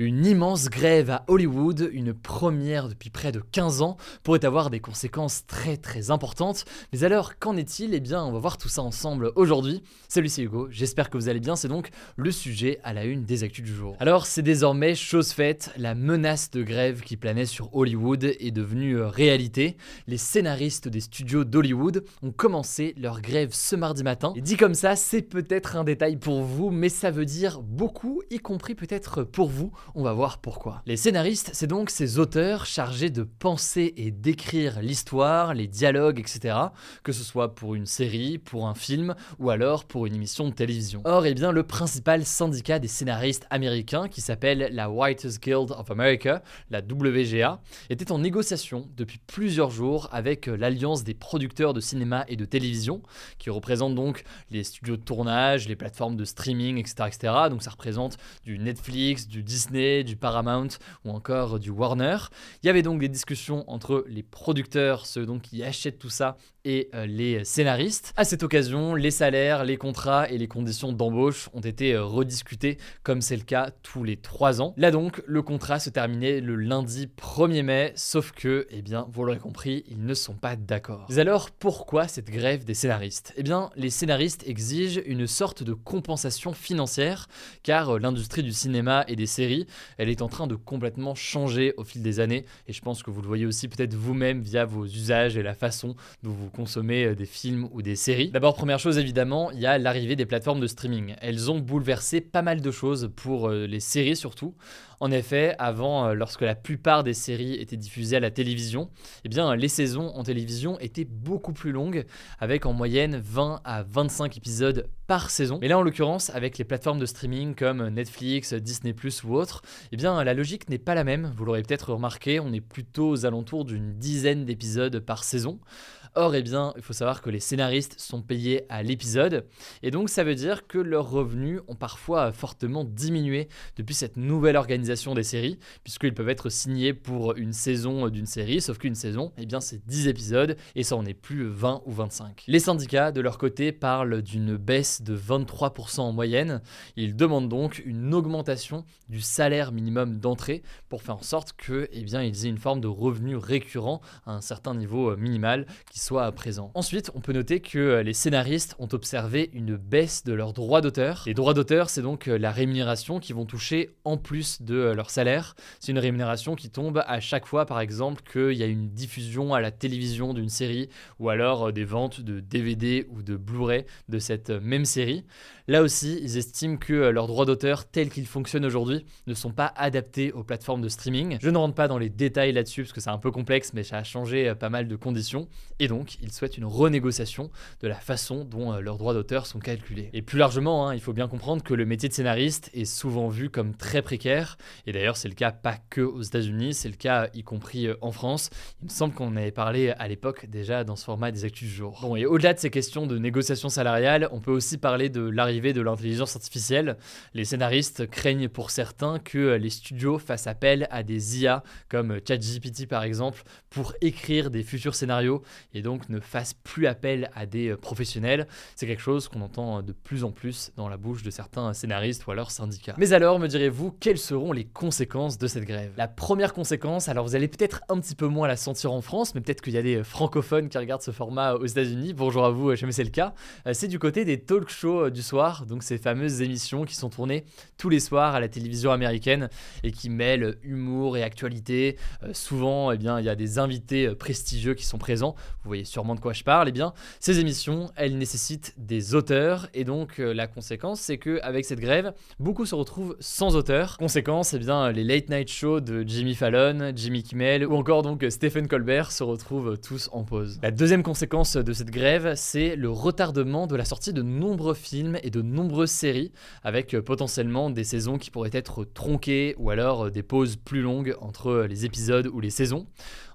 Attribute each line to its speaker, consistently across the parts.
Speaker 1: Une immense grève à Hollywood, une première depuis près de 15 ans, pourrait avoir des conséquences très très importantes. Mais alors, qu'en est-il? Eh bien, on va voir tout ça ensemble aujourd'hui. Salut, c'est Hugo, j'espère que vous allez bien, c'est donc le sujet à la une des actus du jour. Alors, c'est désormais chose faite, la menace de grève qui planait sur Hollywood est devenue euh, réalité. Les scénaristes des studios d'Hollywood ont commencé leur grève ce mardi matin. Et dit comme ça, c'est peut-être un détail pour vous, mais ça veut dire beaucoup, y compris peut-être pour vous. On va voir pourquoi. Les scénaristes, c'est donc ces auteurs chargés de penser et d'écrire l'histoire, les dialogues, etc. Que ce soit pour une série, pour un film ou alors pour une émission de télévision. Or, eh bien, le principal syndicat des scénaristes américains, qui s'appelle la Writers Guild of America, la WGA, était en négociation depuis plusieurs jours avec euh, l'Alliance des producteurs de cinéma et de télévision, qui représente donc les studios de tournage, les plateformes de streaming, etc. etc. Donc ça représente du Netflix, du Disney, du Paramount ou encore du Warner. Il y avait donc des discussions entre les producteurs, ceux donc qui achètent tout ça, et euh, les scénaristes. À cette occasion, les salaires, les contrats et les conditions d'embauche ont été euh, rediscutés comme c'est le cas tous les trois ans. Là donc, le contrat se terminait le lundi 1er mai, sauf que, eh bien, vous l'aurez compris, ils ne sont pas d'accord. Mais alors, pourquoi cette grève des scénaristes? Eh bien, les scénaristes exigent une sorte de compensation financière, car euh, l'industrie du cinéma et des séries, elle est en train de complètement changer au fil des années, et je pense que vous le voyez aussi peut-être vous-même via vos usages et la façon dont vous consommer euh, des films ou des séries. D'abord, première chose évidemment, il y a l'arrivée des plateformes de streaming. Elles ont bouleversé pas mal de choses pour euh, les séries surtout. En effet, avant, euh, lorsque la plupart des séries étaient diffusées à la télévision, eh bien, les saisons en télévision étaient beaucoup plus longues, avec en moyenne 20 à 25 épisodes par saison. Mais là, en l'occurrence, avec les plateformes de streaming comme Netflix, Disney ou autres, eh bien, la logique n'est pas la même. Vous l'aurez peut-être remarqué, on est plutôt aux alentours d'une dizaine d'épisodes par saison. Or, eh bien, il faut savoir que les scénaristes sont payés à l'épisode, et donc ça veut dire que leurs revenus ont parfois fortement diminué depuis cette nouvelle organisation des séries, puisqu'ils peuvent être signés pour une saison d'une série, sauf qu'une saison, eh bien, c'est 10 épisodes, et ça en est plus 20 ou 25. Les syndicats, de leur côté, parlent d'une baisse de 23% en moyenne. Ils demandent donc une augmentation du salaire minimum d'entrée pour faire en sorte que, eh bien, ils aient une forme de revenu récurrent à un certain niveau minimal qui soit présent. Ensuite, on peut noter que euh, les scénaristes ont observé une baisse de leurs droits d'auteur. Les droits d'auteur, c'est donc euh, la rémunération qu'ils vont toucher en plus de euh, leur salaire. C'est une rémunération qui tombe à chaque fois, par exemple, qu'il y a une diffusion à la télévision d'une série ou alors des ventes de DVD ou de Blu-ray de cette même série. Là aussi, ils estiment que leurs droits d'auteur tels qu'ils fonctionnent aujourd'hui ne sont pas adaptés aux plateformes de streaming. Je ne rentre pas dans les détails là-dessus parce que c'est un peu complexe, mais ça a changé pas mal de conditions. Donc ils souhaitent une renégociation de la façon dont euh, leurs droits d'auteur sont calculés. Et plus largement, hein, il faut bien comprendre que le métier de scénariste est souvent vu comme très précaire, et d'ailleurs c'est le cas pas que aux États-Unis, c'est le cas y compris euh, en France. Il me semble qu'on avait parlé à l'époque déjà dans ce format des actus du jour. Bon, et au-delà de ces questions de négociation salariale, on peut aussi parler de l'arrivée de l'intelligence artificielle. Les scénaristes craignent pour certains que euh, les studios fassent appel à des IA comme ChatGPT par exemple pour écrire des futurs scénarios et donc ne fasse plus appel à des euh, professionnels. C'est quelque chose qu'on entend euh, de plus en plus dans la bouche de certains scénaristes ou alors syndicats. Mais alors, me direz-vous, quelles seront les conséquences de cette grève? La première conséquence, alors vous allez peut-être un petit peu moins la sentir en France, mais peut-être qu'il y a des euh, francophones qui regardent ce format aux États-Unis. Bonjour à vous, jamais c'est le cas. C'est du côté des talk shows du soir, donc ces fameuses émissions qui sont tournées tous les soirs à la télévision américaine et qui mêlent humour et actualité. souvent, eh bien, il y a des invités prestigieux qui sont présents. Vous voyez sûrement de quoi je parle, eh bien, ces émissions, elles nécessitent des auteurs, et donc euh, la conséquence, c'est qu'avec cette grève, beaucoup se retrouvent sans auteurs. Conséquence, eh bien, les late night shows de Jimmy Fallon, Jimmy Kimmel, ou encore donc Stephen Colbert se retrouvent tous en pause. La deuxième conséquence de cette grève, c'est le retardement de la sortie de nombreux films et de nombreuses séries, avec potentiellement des saisons qui pourraient être tronquées ou alors des pauses plus longues entre les épisodes ou les saisons.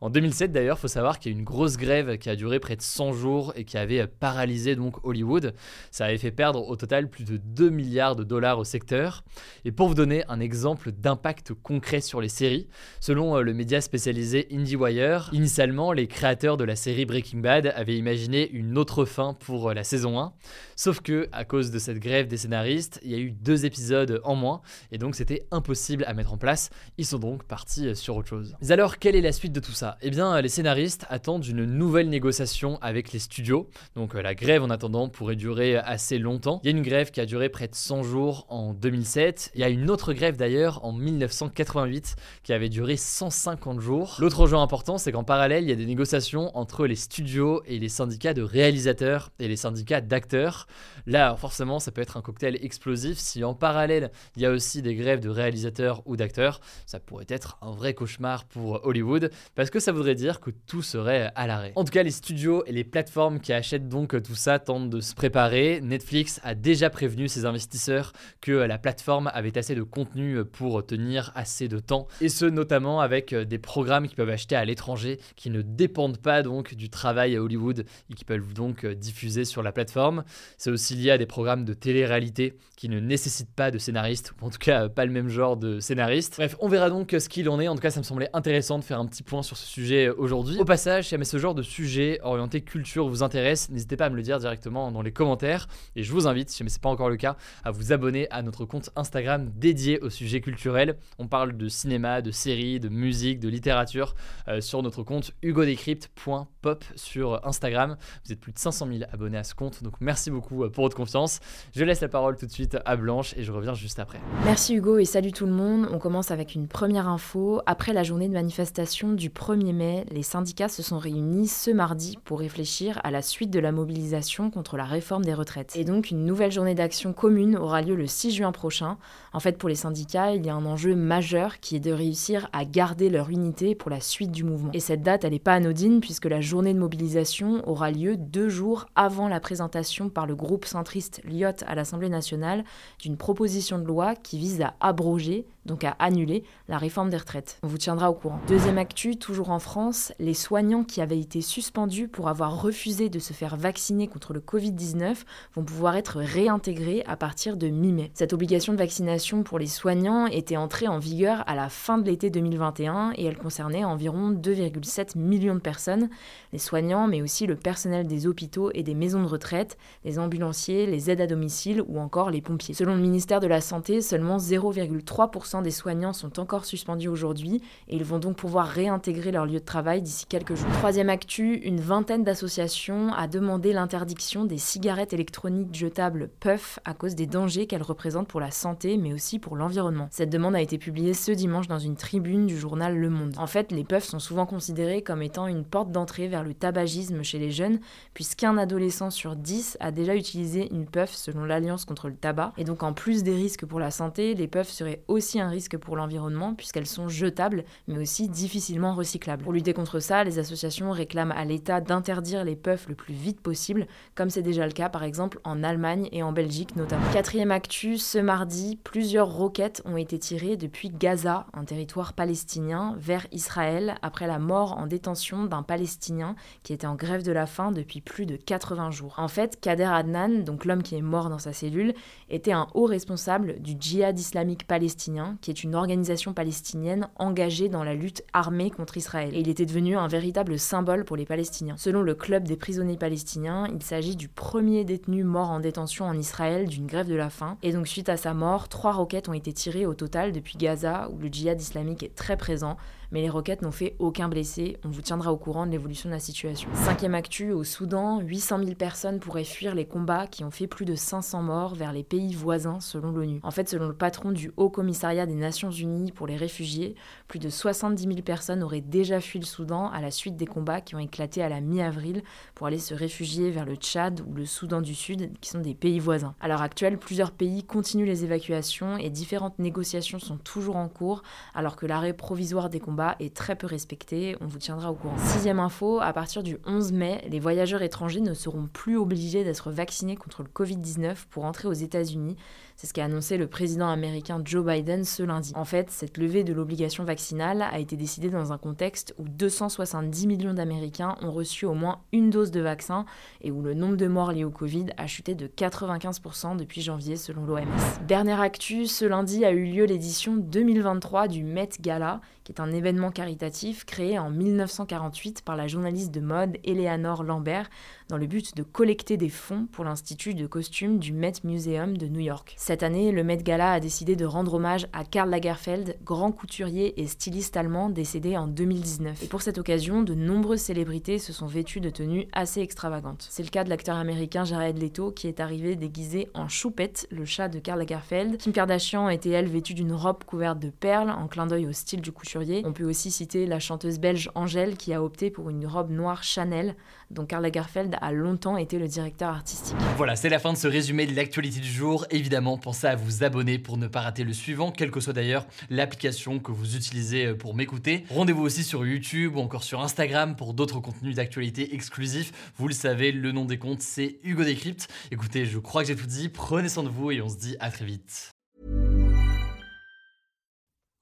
Speaker 1: En 2007 d'ailleurs, il faut savoir qu'il y a eu une grosse grève qui a duré près de 100 jours et qui avait paralysé donc Hollywood. Ça avait fait perdre au total plus de 2 milliards de dollars au secteur. Et pour vous donner un exemple d'impact concret sur les séries, selon euh, le média spécialisé IndieWire, initialement les créateurs de la série Breaking Bad avaient imaginé une autre fin pour euh, la saison 1. Sauf que à cause de cette grève des scénaristes, il y a eu deux épisodes en moins et donc c'était impossible à mettre en place. Ils sont donc partis euh, sur autre chose. Mais alors quelle est la suite de tout ça? Eh bien, les scénaristes attendent une nouvelle négociation avec les studios. Donc euh, la grève en attendant pourrait durer assez longtemps. Il y a une grève qui a duré près de 100 jours en 2007. Il y a une autre grève d'ailleurs en 1988 qui avait duré 150 jours. L'autre enjeu important, c'est qu'en parallèle, il y a des négociations entre les studios et les syndicats de réalisateurs et les syndicats d'acteurs. Là, forcément, ça peut être un cocktail explosif. Si en parallèle, il y a aussi des grèves de réalisateurs ou d'acteurs, ça pourrait être un vrai cauchemar pour Hollywood parce que ça voudrait dire que tout serait à l'arrêt. En tout cas, les studios et les plateformes qui achètent donc tout ça tentent de se préparer. Netflix a déjà prévenu ses investisseurs que la plateforme avait assez de contenu pour tenir assez de temps, et ce notamment avec des programmes qu'ils peuvent acheter à l'étranger qui ne dépendent pas donc du travail à Hollywood et qui peuvent donc diffuser sur la plateforme. C'est aussi lié à des programmes de télé-réalité qui ne nécessitent pas de scénaristes, ou en tout cas pas le même genre de scénaristes. Bref, on verra donc ce qu'il en est. En tout cas, ça me semblait intéressant de faire un petit point sur ce sujet aujourd'hui. Au passage, si jamais ce genre de sujet orienté culture vous intéresse, n'hésitez pas à me le dire directement dans les commentaires. Et je vous invite, si jamais c'est pas encore le cas, à vous abonner à notre compte Instagram dédié au sujet culturel. On parle de cinéma, de séries, de musique, de littérature euh, sur notre compte hugodécrypte.pop sur Instagram. Vous êtes plus de 500 000 abonnés à ce compte, donc merci beaucoup euh, pour votre confiance. Je laisse la parole tout de suite à Blanche et je reviens juste après.
Speaker 2: Merci Hugo et salut tout le monde. On commence avec une première info. Après la journée de manifestation du 1er les syndicats se sont réunis ce mardi pour réfléchir à la suite de la mobilisation contre la réforme des retraites. Et donc une nouvelle journée d'action commune aura lieu le 6 juin prochain. En fait, pour les syndicats, il y a un enjeu majeur qui est de réussir à garder leur unité pour la suite du mouvement. Et cette date, elle n'est pas anodine puisque la journée de mobilisation aura lieu deux jours avant la présentation par le groupe centriste LIOT à l'Assemblée nationale d'une proposition de loi qui vise à abroger donc à annuler la réforme des retraites. On vous tiendra au courant. Deuxième actu, toujours en France, les soignants qui avaient été suspendus pour avoir refusé de se faire vacciner contre le Covid-19 vont pouvoir être réintégrés à partir de mi-mai. Cette obligation de vaccination pour les soignants était entrée en vigueur à la fin de l'été 2021 et elle concernait environ 2,7 millions de personnes, les soignants mais aussi le personnel des hôpitaux et des maisons de retraite, les ambulanciers, les aides à domicile ou encore les pompiers. Selon le ministère de la Santé, seulement 0,3% des soignants sont encore suspendus aujourd'hui et ils vont donc pouvoir réintégrer leur lieu de travail d'ici quelques jours. Troisième actu, une vingtaine d'associations a demandé l'interdiction des cigarettes électroniques jetables puff à cause des dangers qu'elles représentent pour la santé mais aussi pour l'environnement. Cette demande a été publiée ce dimanche dans une tribune du journal Le Monde. En fait, les puffs sont souvent considérés comme étant une porte d'entrée vers le tabagisme chez les jeunes puisqu'un adolescent sur 10 a déjà utilisé une puff selon l'Alliance contre le tabac et donc en plus des risques pour la santé, les puffs seraient aussi un risque pour l'environnement puisqu'elles sont jetables mais aussi difficilement recyclables. Pour lutter contre ça, les associations réclament à l'État d'interdire les puffs le plus vite possible, comme c'est déjà le cas par exemple en Allemagne et en Belgique notamment. Quatrième actu, ce mardi, plusieurs roquettes ont été tirées depuis Gaza, un territoire palestinien, vers Israël après la mort en détention d'un Palestinien qui était en grève de la faim depuis plus de 80 jours. En fait, Kader Adnan, donc l'homme qui est mort dans sa cellule, était un haut responsable du djihad islamique palestinien qui est une organisation palestinienne engagée dans la lutte armée contre Israël. Et il était devenu un véritable symbole pour les Palestiniens. Selon le Club des prisonniers palestiniens, il s'agit du premier détenu mort en détention en Israël d'une grève de la faim. Et donc suite à sa mort, trois roquettes ont été tirées au total depuis Gaza, où le djihad islamique est très présent, mais les roquettes n'ont fait aucun blessé. On vous tiendra au courant de l'évolution de la situation. Cinquième actu, au Soudan, 800 000 personnes pourraient fuir les combats qui ont fait plus de 500 morts vers les pays voisins selon l'ONU. En fait, selon le patron du Haut Commissariat des Nations Unies pour les réfugiés, plus de 70 000 personnes auraient déjà fui le Soudan à la suite des combats qui ont éclaté à la mi-avril pour aller se réfugier vers le Tchad ou le Soudan du Sud, qui sont des pays voisins. À l'heure actuelle, plusieurs pays continuent les évacuations et différentes négociations sont toujours en cours, alors que l'arrêt provisoire des combats combat est très peu respecté, on vous tiendra au courant. Sixième info, à partir du 11 mai, les voyageurs étrangers ne seront plus obligés d'être vaccinés contre le Covid-19 pour entrer aux États-Unis. C'est ce qu'a annoncé le président américain Joe Biden ce lundi. En fait, cette levée de l'obligation vaccinale a été décidée dans un contexte où 270 millions d'Américains ont reçu au moins une dose de vaccin et où le nombre de morts liés au Covid a chuté de 95% depuis janvier selon l'OMS. Dernière actu, ce lundi a eu lieu l'édition 2023 du Met Gala, qui est un événement caritatif créé en 1948 par la journaliste de mode Eleanor Lambert dans le but de collecter des fonds pour l'Institut de costumes du Met Museum de New York. Cette année, le Met Gala a décidé de rendre hommage à Karl Lagerfeld, grand couturier et styliste allemand décédé en 2019. Et pour cette occasion, de nombreuses célébrités se sont vêtues de tenues assez extravagantes. C'est le cas de l'acteur américain Jared Leto qui est arrivé déguisé en Choupette, le chat de Karl Lagerfeld. Kim Kardashian était elle vêtue d'une robe couverte de perles en clin d'œil au style du couturier. On peut aussi citer la chanteuse belge Angèle qui a opté pour une robe noire Chanel dont Karl Lagerfeld a longtemps été le directeur artistique.
Speaker 1: Voilà, c'est la fin de ce résumé de l'actualité du jour. Évidemment, pensez à vous abonner pour ne pas rater le suivant, quelle que soit d'ailleurs l'application que vous utilisez euh, pour m'écouter. Rendez-vous aussi sur YouTube ou encore sur Instagram pour d'autres contenus d'actualité exclusifs. Vous le savez, le nom des comptes, c'est Hugo Décrypte. Écoutez, je crois que j'ai tout dit. Prenez soin de vous et on se dit à très vite.